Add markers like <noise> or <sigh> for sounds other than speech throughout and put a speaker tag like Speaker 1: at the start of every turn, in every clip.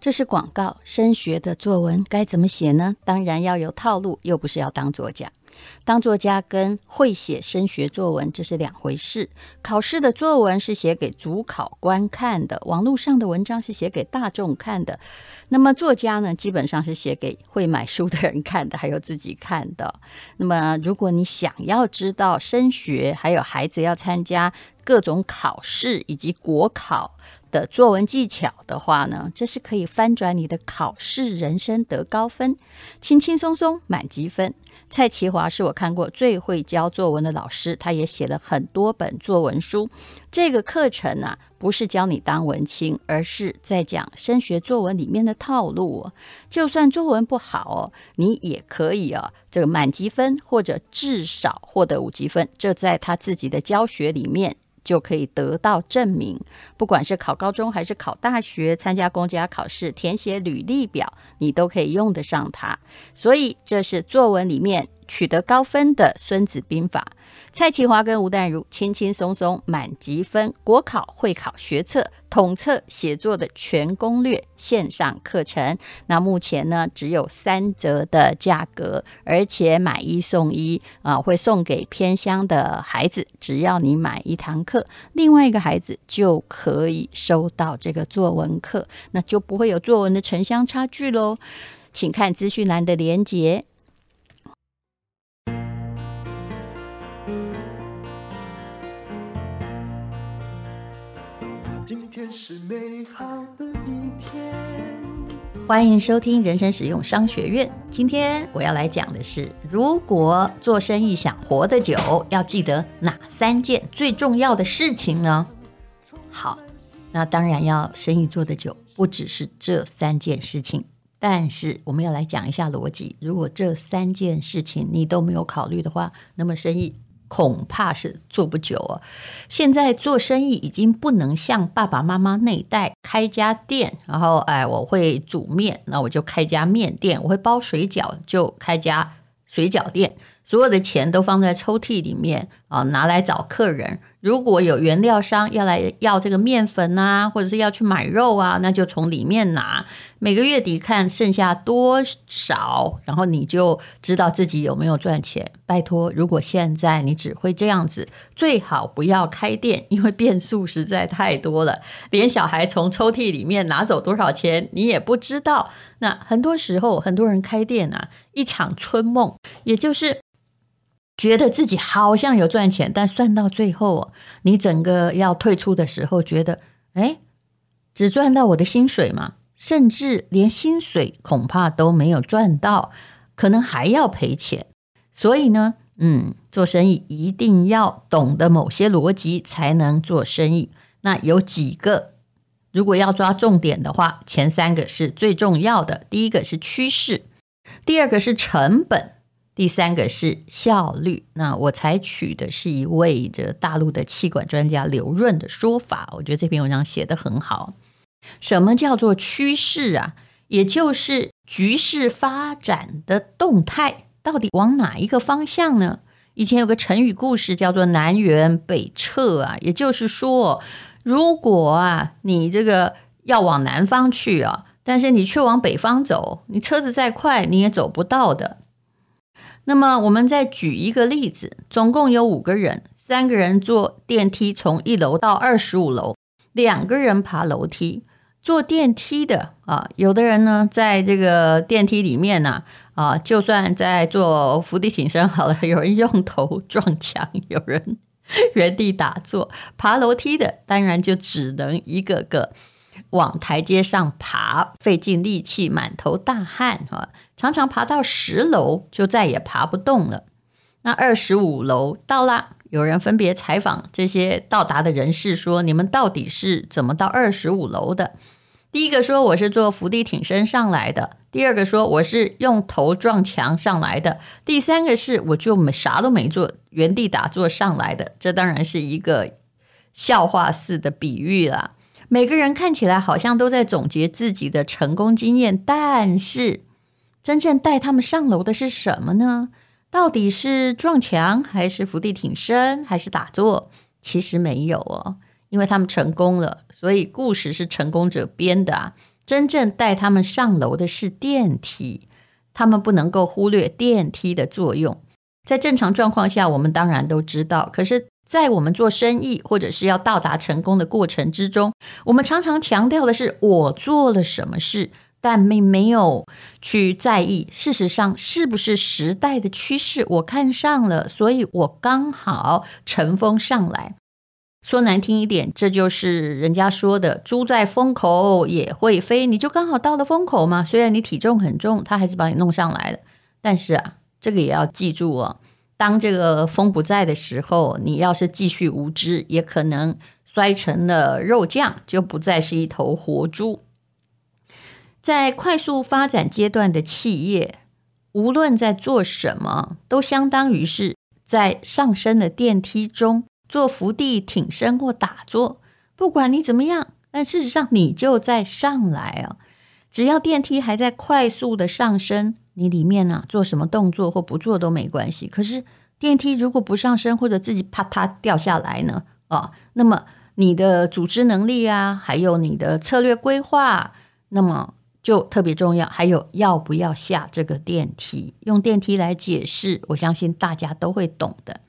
Speaker 1: 这是广告，升学的作文该怎么写呢？当然要有套路，又不是要当作家。当作家跟会写升学作文这是两回事。考试的作文是写给主考官看的，网络上的文章是写给大众看的。那么作家呢，基本上是写给会买书的人看的，还有自己看的。那么如果你想要知道升学，还有孩子要参加各种考试以及国考的作文技巧的话呢，这是可以翻转你的考试人生，得高分，轻轻松松满级分。蔡其华是我看过最会教作文的老师，他也写了很多本作文书。这个课程啊，不是教你当文青，而是在讲升学作文里面的套路。就算作文不好哦，你也可以啊，这个满级分或者至少获得五级分。这在他自己的教学里面。就可以得到证明，不管是考高中还是考大学，参加公家考试，填写履历表，你都可以用得上它。所以这是作文里面取得高分的《孙子兵法》。蔡其华跟吴淡如轻轻松松满级分，国考会考学测统测写作的全攻略线上课程。那目前呢，只有三折的价格，而且买一送一啊，会送给偏乡的孩子。只要你买一堂课，另外一个孩子就可以收到这个作文课，那就不会有作文的城乡差距喽。请看资讯栏的连结。是美好的一天。欢迎收听人生实用商学院。今天我要来讲的是，如果做生意想活得久，要记得哪三件最重要的事情呢？好，那当然要生意做得久，不只是这三件事情。但是我们要来讲一下逻辑。如果这三件事情你都没有考虑的话，那么生意。恐怕是做不久哦。现在做生意已经不能像爸爸妈妈那一代开家店，然后哎，我会煮面，那我就开家面店；我会包水饺，就开家水饺店。所有的钱都放在抽屉里面啊，拿来找客人。如果有原料商要来要这个面粉啊，或者是要去买肉啊，那就从里面拿。每个月底看剩下多少，然后你就知道自己有没有赚钱。拜托，如果现在你只会这样子，最好不要开店，因为变数实在太多了。连小孩从抽屉里面拿走多少钱，你也不知道。那很多时候，很多人开店啊，一场春梦，也就是。觉得自己好像有赚钱，但算到最后哦，你整个要退出的时候，觉得，哎，只赚到我的薪水嘛，甚至连薪水恐怕都没有赚到，可能还要赔钱。所以呢，嗯，做生意一定要懂得某些逻辑，才能做生意。那有几个，如果要抓重点的话，前三个是最重要的。第一个是趋势，第二个是成本。第三个是效率，那我采取的是一位这大陆的气管专家刘润的说法，我觉得这篇文章写得很好。什么叫做趋势啊？也就是局势发展的动态到底往哪一个方向呢？以前有个成语故事叫做南辕北辙啊，也就是说，如果啊你这个要往南方去啊，但是你却往北方走，你车子再快你也走不到的。那么我们再举一个例子，总共有五个人，三个人坐电梯从一楼到二十五楼，两个人爬楼梯。坐电梯的啊，有的人呢在这个电梯里面呢啊，就算在做伏地挺身好了，有人用头撞墙，有人 <laughs> 原地打坐。爬楼梯的当然就只能一个个。往台阶上爬，费尽力气，满头大汗啊！常常爬到十楼就再也爬不动了。那二十五楼到啦，有人分别采访这些到达的人士，说：“你们到底是怎么到二十五楼的？”第一个说：“我是做伏地挺身上来的。”第二个说：“我是用头撞墙上来的。”第三个是：“我就没啥都没做，原地打坐上来的。”这当然是一个笑话似的比喻啦。每个人看起来好像都在总结自己的成功经验，但是真正带他们上楼的是什么呢？到底是撞墙，还是伏地挺身，还是打坐？其实没有哦，因为他们成功了，所以故事是成功者编的啊。真正带他们上楼的是电梯，他们不能够忽略电梯的作用。在正常状况下，我们当然都知道。可是，在我们做生意或者是要到达成功的过程之中，我们常常强调的是我做了什么事，但并没有去在意，事实上是不是时代的趋势，我看上了，所以我刚好乘风上来。说难听一点，这就是人家说的“猪在风口也会飞”，你就刚好到了风口嘛。虽然你体重很重，他还是把你弄上来了。但是啊，这个也要记住哦，当这个风不在的时候，你要是继续无知，也可能摔成了肉酱，就不再是一头活猪。在快速发展阶段的企业，无论在做什么，都相当于是在上升的电梯中。做伏地挺身或打坐，不管你怎么样，但事实上你就在上来啊！只要电梯还在快速的上升，你里面呢、啊、做什么动作或不做都没关系。可是电梯如果不上升或者自己啪嗒掉下来呢？哦，那么你的组织能力啊，还有你的策略规划，那么就特别重要。还有要不要下这个电梯？用电梯来解释，我相信大家都会懂的。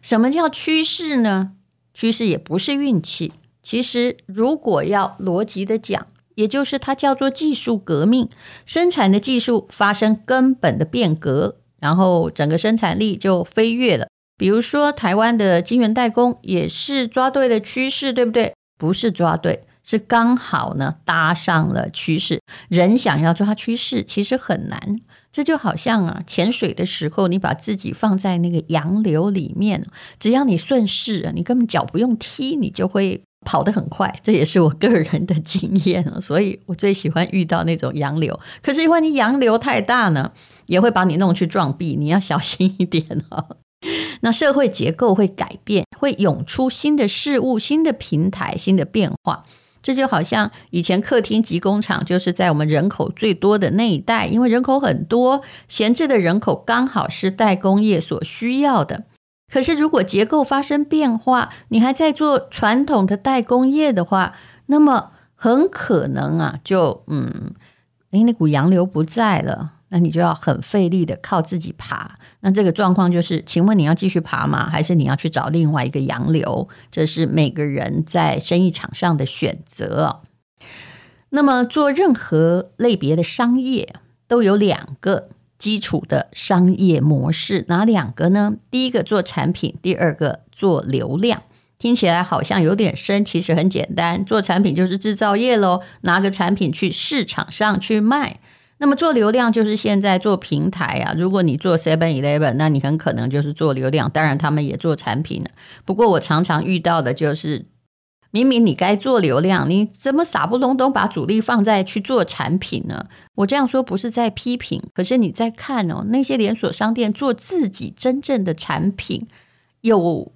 Speaker 1: 什么叫趋势呢？趋势也不是运气。其实，如果要逻辑的讲，也就是它叫做技术革命，生产的技术发生根本的变革，然后整个生产力就飞跃了。比如说，台湾的晶圆代工也是抓对了趋势，对不对？不是抓对，是刚好呢搭上了趋势。人想要抓趋势，其实很难。这就好像啊，潜水的时候，你把自己放在那个洋流里面，只要你顺势，你根本脚不用踢，你就会跑得很快。这也是我个人的经验啊，所以我最喜欢遇到那种洋流。可是因为你洋流太大呢，也会把你弄去撞壁，你要小心一点啊。<laughs> 那社会结构会改变，会涌出新的事物、新的平台、新的变化。这就好像以前客厅及工厂，就是在我们人口最多的那一代，因为人口很多，闲置的人口刚好是代工业所需要的。可是如果结构发生变化，你还在做传统的代工业的话，那么很可能啊，就嗯，诶，那股洋流不在了。那你就要很费力的靠自己爬，那这个状况就是，请问你要继续爬吗？还是你要去找另外一个洋流？这是每个人在生意场上的选择。那么做任何类别的商业都有两个基础的商业模式，哪两个呢？第一个做产品，第二个做流量。听起来好像有点深，其实很简单，做产品就是制造业喽，拿个产品去市场上去卖。那么做流量就是现在做平台啊。如果你做 Seven Eleven，那你很可能就是做流量。当然，他们也做产品了。不过我常常遇到的就是，明明你该做流量，你怎么傻不隆咚把主力放在去做产品呢？我这样说不是在批评，可是你在看哦，那些连锁商店做自己真正的产品，有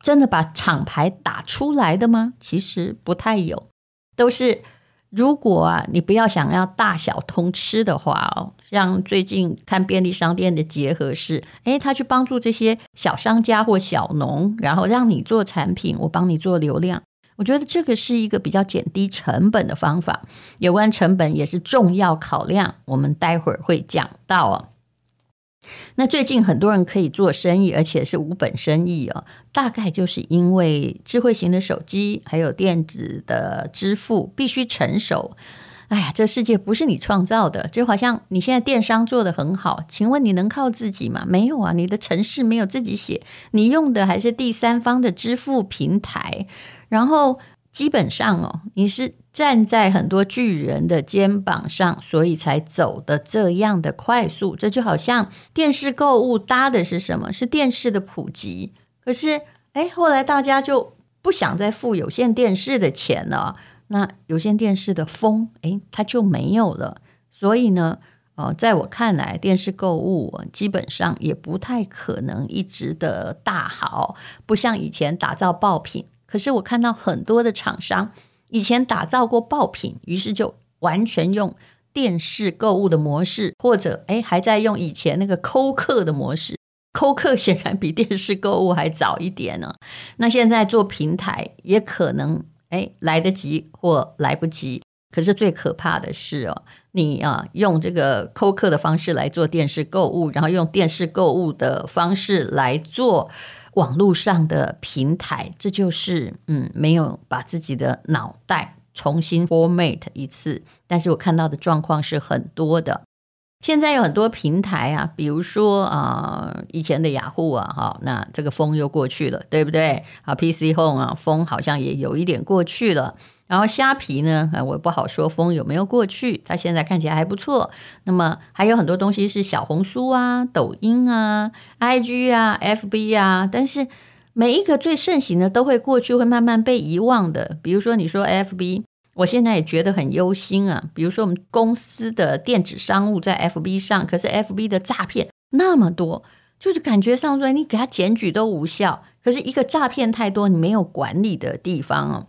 Speaker 1: 真的把厂牌打出来的吗？其实不太有，都是。如果啊，你不要想要大小通吃的话哦，像最近看便利商店的结合是，诶，他去帮助这些小商家或小农，然后让你做产品，我帮你做流量。我觉得这个是一个比较减低成本的方法。有关成本也是重要考量，我们待会儿会讲到哦。那最近很多人可以做生意，而且是无本生意哦，大概就是因为智慧型的手机还有电子的支付必须成熟。哎呀，这世界不是你创造的，就好像你现在电商做得很好，请问你能靠自己吗？没有啊，你的程式没有自己写，你用的还是第三方的支付平台，然后。基本上哦，你是站在很多巨人的肩膀上，所以才走的这样的快速。这就好像电视购物搭的是什么？是电视的普及。可是，哎，后来大家就不想再付有线电视的钱了，那有线电视的风，哎，它就没有了。所以呢，哦，在我看来，电视购物基本上也不太可能一直的大好，不像以前打造爆品。可是我看到很多的厂商以前打造过爆品，于是就完全用电视购物的模式，或者诶还在用以前那个抠客的模式。抠客 <laughs> 显然比电视购物还早一点呢。那现在做平台也可能诶来得及或来不及。可是最可怕的是哦，你啊用这个扣客的方式来做电视购物，然后用电视购物的方式来做网络上的平台，这就是嗯没有把自己的脑袋重新 format 一次。但是我看到的状况是很多的。现在有很多平台啊，比如说啊、以前的雅虎啊，哈，那这个风又过去了，对不对？啊，PC Home 啊，风好像也有一点过去了。然后虾皮呢，我也不好说风有没有过去，它现在看起来还不错。那么还有很多东西是小红书啊、抖音啊、IG 啊、FB 啊，但是每一个最盛行的都会过去，会慢慢被遗忘的。比如说你说 FB。我现在也觉得很忧心啊，比如说我们公司的电子商务在 FB 上，可是 FB 的诈骗那么多，就是感觉上说你给他检举都无效，可是一个诈骗太多，你没有管理的地方哦，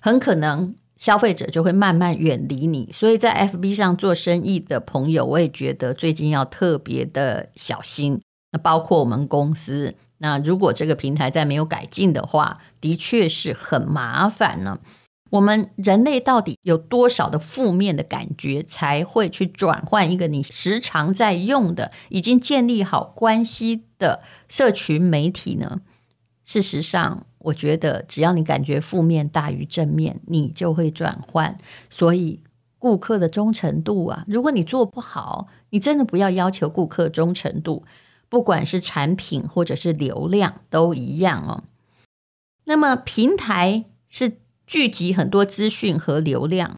Speaker 1: 很可能消费者就会慢慢远离你。所以在 FB 上做生意的朋友，我也觉得最近要特别的小心。那包括我们公司，那如果这个平台再没有改进的话，的确是很麻烦呢。我们人类到底有多少的负面的感觉，才会去转换一个你时常在用的、已经建立好关系的社群媒体呢？事实上，我觉得只要你感觉负面大于正面，你就会转换。所以，顾客的忠诚度啊，如果你做不好，你真的不要要求顾客忠诚度，不管是产品或者是流量都一样哦。那么，平台是。聚集很多资讯和流量，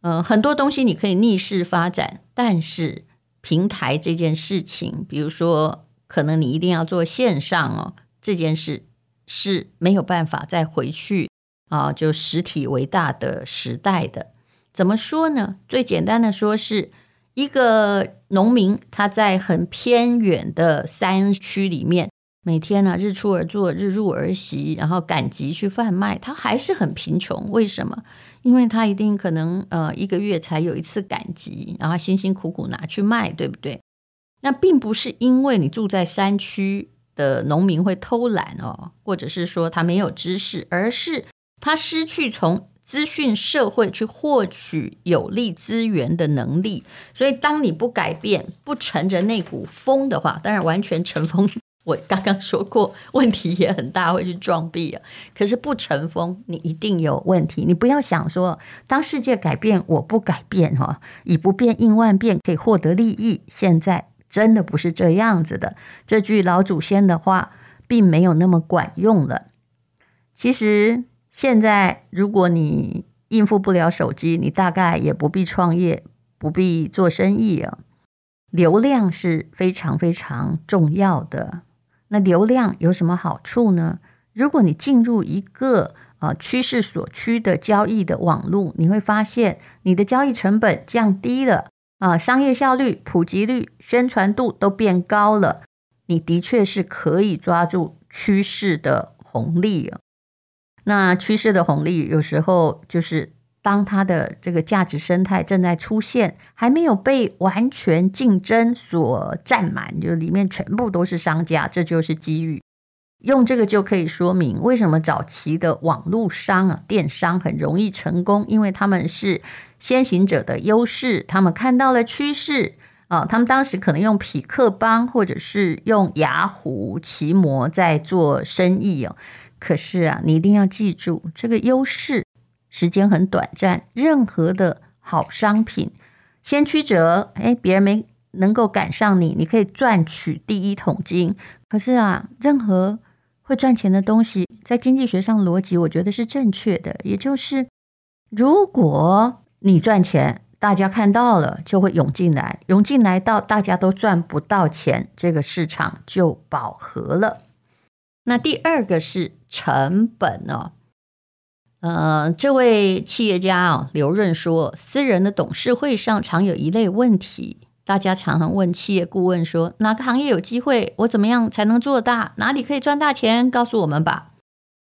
Speaker 1: 嗯、呃，很多东西你可以逆势发展，但是平台这件事情，比如说，可能你一定要做线上哦，这件事是没有办法再回去啊，就实体为大的时代的。怎么说呢？最简单的说，是一个农民他在很偏远的山区里面。每天呢、日出而作，日入而息，然后赶集去贩卖，他还是很贫穷。为什么？因为他一定可能呃一个月才有一次赶集，然后辛辛苦苦拿去卖，对不对？那并不是因为你住在山区的农民会偷懒哦，或者是说他没有知识，而是他失去从资讯社会去获取有利资源的能力。所以，当你不改变，不乘着那股风的话，当然完全乘风。我刚刚说过，问题也很大，会去撞壁啊。可是不乘风，你一定有问题。你不要想说，当世界改变，我不改变哈，以不变应万变，可以获得利益。现在真的不是这样子的。这句老祖先的话，并没有那么管用了。其实现在，如果你应付不了手机，你大概也不必创业，不必做生意啊。流量是非常非常重要的。那流量有什么好处呢？如果你进入一个呃趋势所趋的交易的网络，你会发现你的交易成本降低了啊、商业效率、普及率、宣传度都变高了。你的确是可以抓住趋势的红利。那趋势的红利有时候就是。当它的这个价值生态正在出现，还没有被完全竞争所占满，就里面全部都是商家，这就是机遇。用这个就可以说明为什么早期的网络商啊、电商很容易成功，因为他们是先行者的优势，他们看到了趋势啊，他们当时可能用匹克邦或者是用雅虎、奇摩在做生意哦。可是啊，你一定要记住这个优势。时间很短暂，任何的好商品，先驱者，哎，别人没能够赶上你，你可以赚取第一桶金。可是啊，任何会赚钱的东西，在经济学上逻辑，我觉得是正确的。也就是，如果你赚钱，大家看到了就会涌进来，涌进来到大家都赚不到钱，这个市场就饱和了。那第二个是成本哦。呃，这位企业家啊，刘润说，私人的董事会上常有一类问题，大家常常问企业顾问说，哪个行业有机会？我怎么样才能做大？哪里可以赚大钱？告诉我们吧。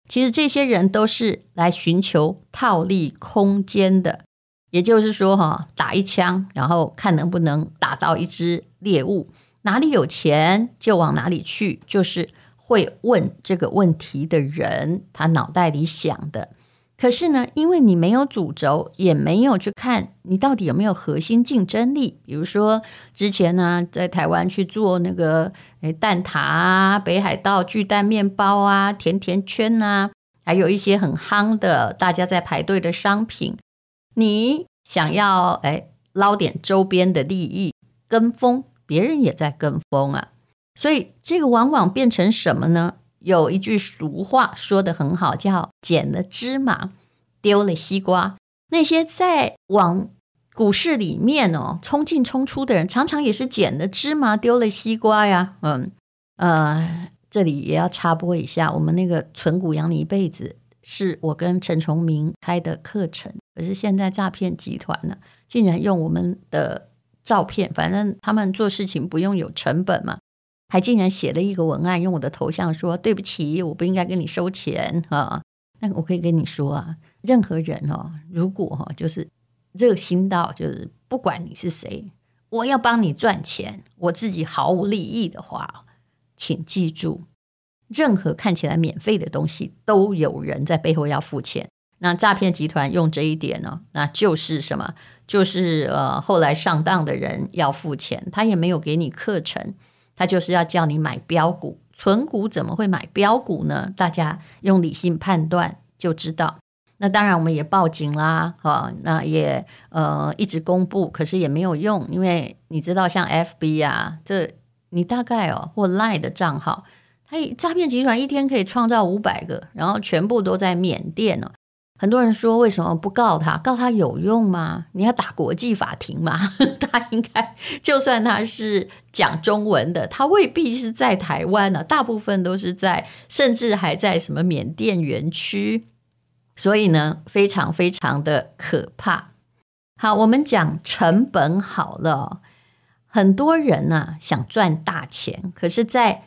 Speaker 1: 其实这些人都是来寻求套利空间的，也就是说，哈，打一枪，然后看能不能打到一只猎物，哪里有钱就往哪里去，就是会问这个问题的人，他脑袋里想的。可是呢，因为你没有主轴，也没有去看你到底有没有核心竞争力。比如说之前呢，在台湾去做那个诶蛋挞啊、北海道巨蛋面包啊、甜甜圈啊，还有一些很夯的大家在排队的商品，你想要哎捞点周边的利益，跟风，别人也在跟风啊。所以这个往往变成什么呢？有一句俗话说的很好，叫“捡了芝麻，丢了西瓜”。那些在往股市里面哦冲进冲出的人，常常也是捡了芝麻，丢了西瓜呀。嗯呃，这里也要插播一下，我们那个存股养你一辈子，是我跟陈崇明开的课程。可是现在诈骗集团呢，竟然用我们的照片，反正他们做事情不用有成本嘛。还竟然写了一个文案，用我的头像说：“对不起，我不应该跟你收钱啊。”那我可以跟你说啊，任何人哦，如果哈就是热心到就是不管你是谁，我要帮你赚钱，我自己毫无利益的话，请记住，任何看起来免费的东西都有人在背后要付钱。那诈骗集团用这一点呢，那就是什么？就是呃，后来上当的人要付钱，他也没有给你课程。他就是要叫你买标股，存股怎么会买标股呢？大家用理性判断就知道。那当然，我们也报警啦，哈，那也呃一直公布，可是也没有用，因为你知道，像 FB 啊，这你大概哦或 Line 的账号，他诈骗集团一天可以创造五百个，然后全部都在缅甸哦。很多人说，为什么不告他？告他有用吗？你要打国际法庭吗？<laughs> 他应该就算他是讲中文的，他未必是在台湾呢、啊。大部分都是在，甚至还在什么缅甸园区。所以呢，非常非常的可怕。好，我们讲成本好了。很多人呢、啊、想赚大钱，可是，在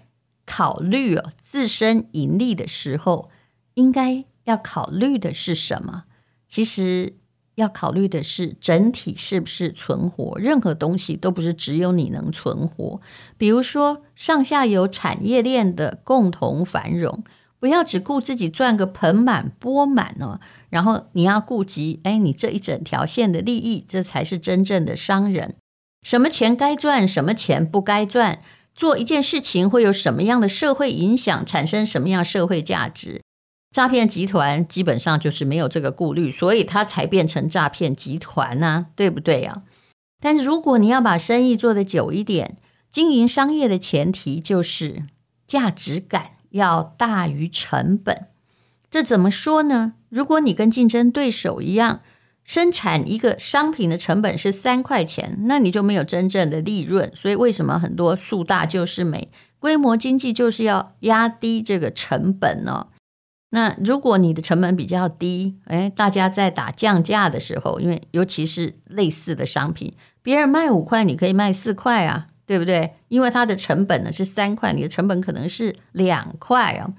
Speaker 1: 考虑自身盈利的时候，应该。要考虑的是什么？其实要考虑的是整体是不是存活。任何东西都不是只有你能存活。比如说上下游产业链的共同繁荣，不要只顾自己赚个盆满钵满哦。然后你要顾及，哎，你这一整条线的利益，这才是真正的商人。什么钱该赚，什么钱不该赚？做一件事情会有什么样的社会影响，产生什么样社会价值？诈骗集团基本上就是没有这个顾虑，所以他才变成诈骗集团呐、对不对啊？但是如果你要把生意做得久一点，经营商业的前提就是价值感要大于成本。这怎么说呢？如果你跟竞争对手一样，生产一个商品的成本是三块钱，那你就没有真正的利润。所以为什么很多树大就是美，规模经济就是要压低这个成本呢？那如果你的成本比较低，诶，大家在打降价的时候，因为尤其是类似的商品，别人卖五块，你可以卖四块啊，对不对？因为它的成本呢是三块，你的成本可能是两块啊。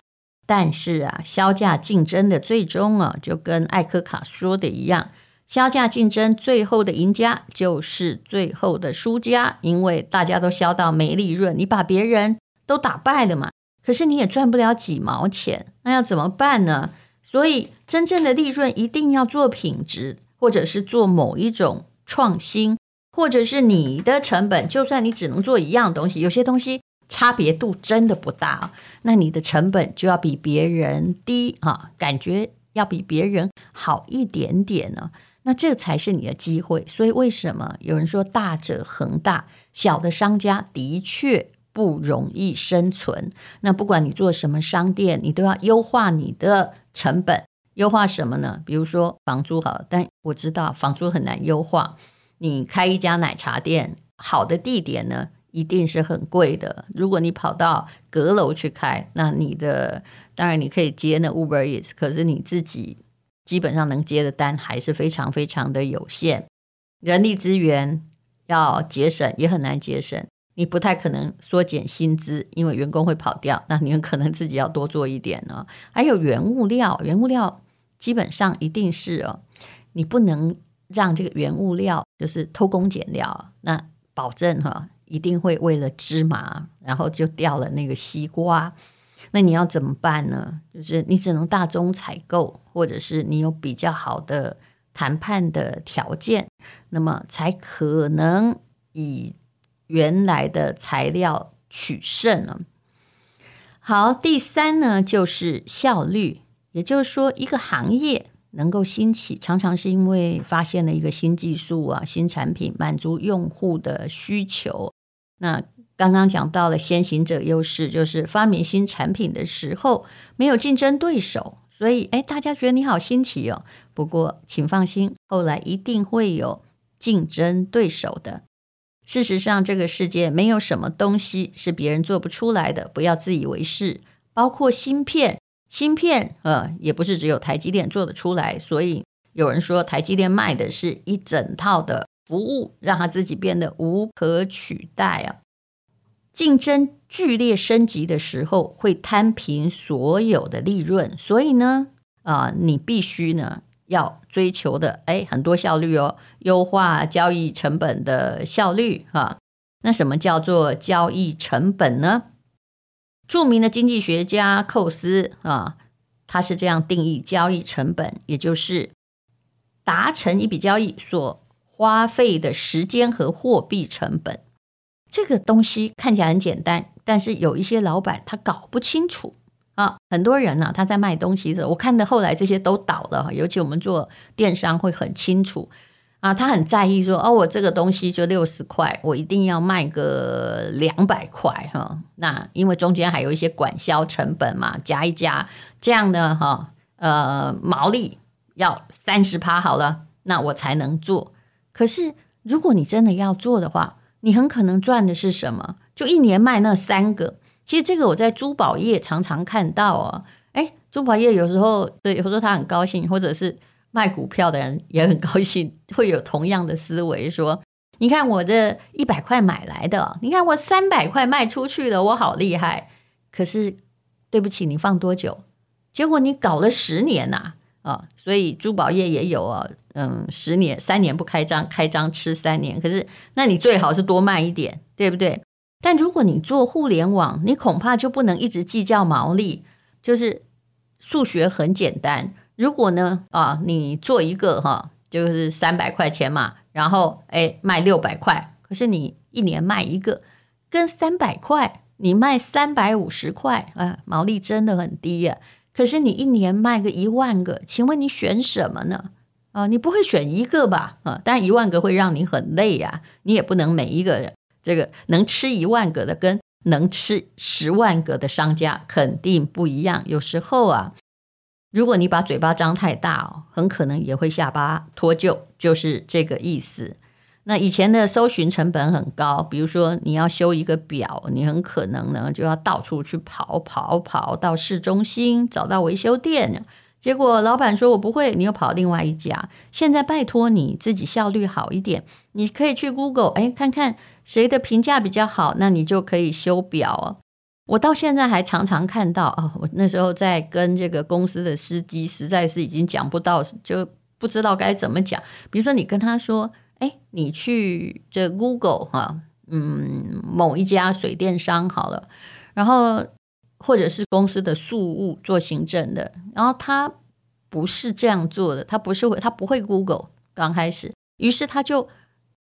Speaker 1: 但是啊，销价竞争的最终啊，就跟艾柯卡说的一样，销价竞争最后的赢家就是最后的输家，因为大家都销到没利润，你把别人都打败了嘛。可是你也赚不了几毛钱，那要怎么办呢？所以真正的利润一定要做品质，或者是做某一种创新，或者是你的成本，就算你只能做一样东西，有些东西差别度真的不大，那你的成本就要比别人低啊，感觉要比别人好一点点呢，那这才是你的机会。所以为什么有人说大者恒大，小的商家的确。不容易生存。那不管你做什么商店，你都要优化你的成本。优化什么呢？比如说房租好，但我知道房租很难优化。你开一家奶茶店，好的地点呢，一定是很贵的。如果你跑到阁楼去开，那你的当然你可以接那 Uber Eats，可是你自己基本上能接的单还是非常非常的有限。人力资源要节省也很难节省。你不太可能缩减薪资，因为员工会跑掉。那你很可能自己要多做一点呢。还有原物料，原物料基本上一定是哦，你不能让这个原物料就是偷工减料。那保证哈，一定会为了芝麻，然后就掉了那个西瓜。那你要怎么办呢？就是你只能大宗采购，或者是你有比较好的谈判的条件，那么才可能以原来的材料取胜呢。好，第三呢，就是效率，也就是说，一个行业能够兴起，常常是因为发现了一个新技术啊、新产品，满足用户的需求。那刚刚讲到了先行者优势，就是发明新产品的时候没有竞争对手，所以哎，大家觉得你好新奇哦。不过请放心，后来一定会有竞争对手的。事实上，这个世界没有什么东西是别人做不出来的，不要自以为是。包括芯片，芯片呃，也不是只有台积电做得出来。所以有人说，台积电卖的是一整套的服务，让他自己变得无可取代啊。竞争剧烈升级的时候，会摊平所有的利润。所以呢，啊、你必须呢。要追求的哎，很多效率哦，优化交易成本的效率哈。那什么叫做交易成本呢？著名的经济学家寇斯啊，他是这样定义交易成本，也就是达成一笔交易所花费的时间和货币成本。这个东西看起来很简单，但是有一些老板他搞不清楚。啊，很多人呢、啊，他在卖东西的时候，我看的后来这些都倒了。尤其我们做电商会很清楚啊，他很在意说，哦，我这个东西就六十块，我一定要卖个两百块哈。那因为中间还有一些管销成本嘛，加一加，这样呢，哈，呃，毛利要三十趴好了，那我才能做。可是如果你真的要做的话，你很可能赚的是什么？就一年卖那三个。其实这个我在珠宝业常常看到哦，哎，珠宝业有时候对，有时候他很高兴，或者是卖股票的人也很高兴，<laughs> 会有同样的思维，说：你看我这一百块买来的，你看我三百块卖出去了，我好厉害。可是对不起，你放多久？结果你搞了十年呐，啊，所以珠宝业也有啊，嗯，十年三年不开张，开张吃三年。可是那你最好是多卖一点，对不对？但如果你做互联网，你恐怕就不能一直计较毛利。就是数学很简单，如果呢啊，你做一个哈，就是三百块钱嘛，然后哎卖六百块，可是你一年卖一个，跟三百块你卖三百五十块啊，毛利真的很低呀。可是你一年卖个一万个，请问你选什么呢？啊，你不会选一个吧？啊，当然一万个会让你很累呀，你也不能每一个。这个能吃一万个的跟能吃十万个的商家肯定不一样。有时候啊，如果你把嘴巴张太大哦，很可能也会下巴脱臼，就是这个意思。那以前的搜寻成本很高，比如说你要修一个表，你很可能呢就要到处去跑跑跑到市中心找到维修店。结果老板说：“我不会。”你又跑另外一家。现在拜托你自己效率好一点，你可以去 Google，哎，看看谁的评价比较好，那你就可以修表哦。我到现在还常常看到啊，我那时候在跟这个公司的司机，实在是已经讲不到，就不知道该怎么讲。比如说，你跟他说：“哎，你去这 Google 哈，嗯，某一家水电商好了。”然后。或者是公司的庶务做行政的，然后他不是这样做的，他不是会，他不会 Google 刚开始，于是他就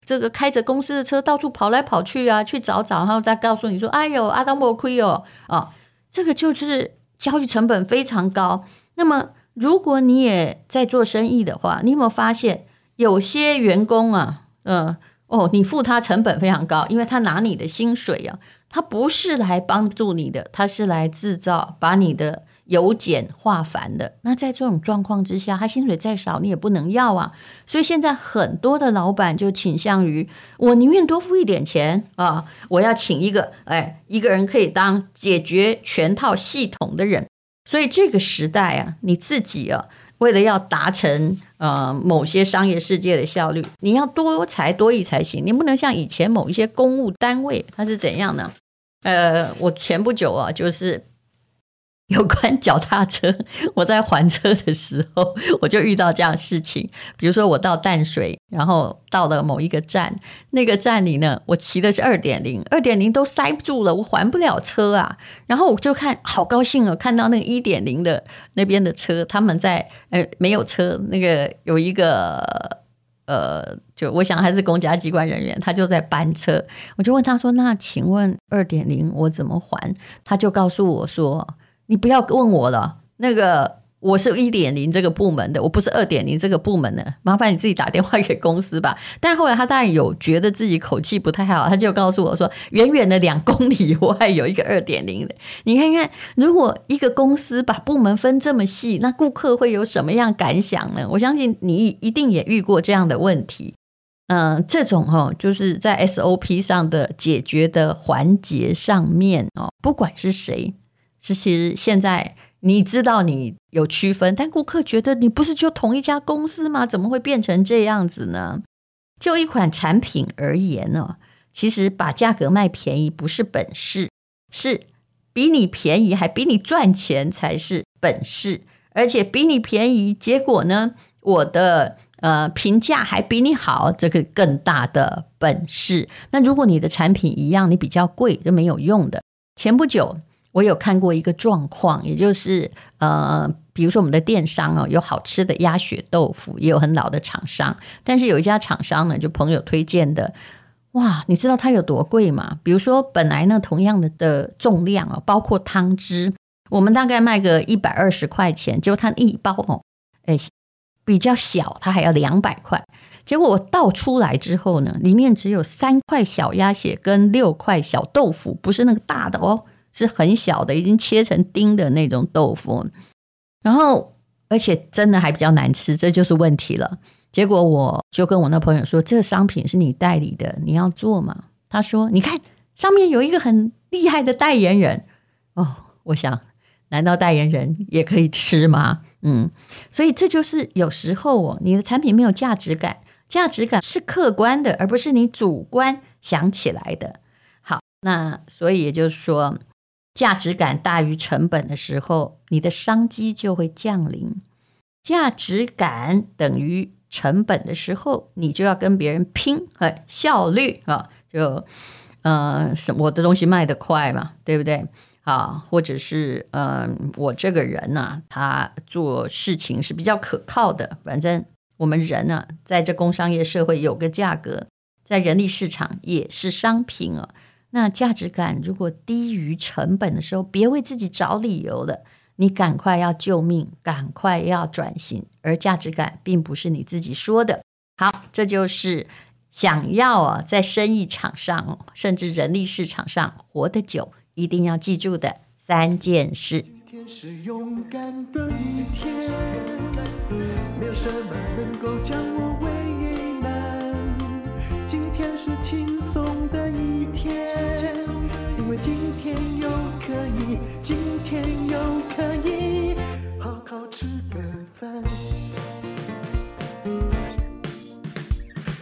Speaker 1: 这个开着公司的车到处跑来跑去啊，去找找，然后再告诉你说：“哎呦，阿当莫亏哦，啊，这个就是交易成本非常高。”那么，如果你也在做生意的话，你有没有发现有些员工啊，嗯、哦，你付他成本非常高，因为他拿你的薪水啊。他不是来帮助你的，他是来制造，把你的油钱化繁的。那在这种状况之下，他薪水再少，你也不能要啊。所以现在很多的老板就倾向于，我宁愿多付一点钱啊，我要请一个，哎，一个人可以当解决全套系统的人。所以这个时代啊，你自己啊，为了要达成呃某些商业世界的效率，你要多才多艺才行。你不能像以前某一些公务单位，它是怎样呢？呃，我前不久啊，就是 <laughs> 有关脚踏车，<laughs> 我在还车的时候，<laughs> 我就遇到这样事情。比如说，我到淡水，然后到了某一个站，那个站里呢，我骑的是二点零，二点零都塞不住了，我还不了车啊。然后我就看，好高兴哦，看到那个一点零的那边的车，他们在呃没有车，那个有一个呃，就我想还是公家机关人员，他就在班车。我就问他说：“那请问二点零我怎么还？”他就告诉我说。你不要问我了，那个我是一点零这个部门的，我不是二点零这个部门的，麻烦你自己打电话给公司吧。但后来他当然有觉得自己口气不太好，他就告诉我说，远远的两公里外有一个二点零的。你看看，如果一个公司把部门分这么细，那顾客会有什么样感想呢？我相信你一定也遇过这样的问题。嗯、这种、哦，就是在 SOP 上的解决的环节上面哦，不管是谁。其实现在你知道你有区分，但顾客觉得你不是就同一家公司吗？怎么会变成这样子呢？就一款产品而言呢，其实把价格卖便宜不是本事，是比你便宜还比你赚钱才是本事，而且比你便宜，结果呢，我的呃评价还比你好，这个更大的本事。那如果你的产品一样，你比较贵就没有用的。前不久。我有看过一个状况，也就是呃，比如说我们的电商哦，有好吃的鸭血豆腐，也有很老的厂商，但是有一家厂商呢，就朋友推荐的，哇，你知道它有多贵吗？比如说本来呢，同样的的重量哦，包括汤汁，我们大概卖个一百二十块钱，结果它一包哦，哎，比较小，它还要两百块，结果我倒出来之后呢，里面只有三块小鸭血跟六块小豆腐，不是那个大的哦。是很小的，已经切成丁的那种豆腐，然后而且真的还比较难吃，这就是问题了。结果我就跟我那朋友说：“这个商品是你代理的，你要做吗？”他说：“你看上面有一个很厉害的代言人哦。”我想，难道代言人也可以吃吗？嗯，所以这就是有时候哦，你的产品没有价值感，价值感是客观的，而不是你主观想起来的。好，那所以也就是说。价值感大于成本的时候，你的商机就会降临；价值感等于成本的时候，你就要跟别人拼，哎，效率啊，就呃，什我的东西卖得快嘛，对不对？啊，或者是嗯、我这个人呢、啊，他做事情是比较可靠的。反正我们人呢、啊，在这工商业社会有个价格，在人力市场也是商品啊。那价值感如果低于成本的时候，别为自己找理由了，你赶快要救命，赶快要转型。而价值感并不是你自己说的。好，这就是想要啊，在生意场上，甚至人力市场上活得久，一定要记住的三件事。今天是勇敢的一天，没有什么能够将我为难。今天是轻松的一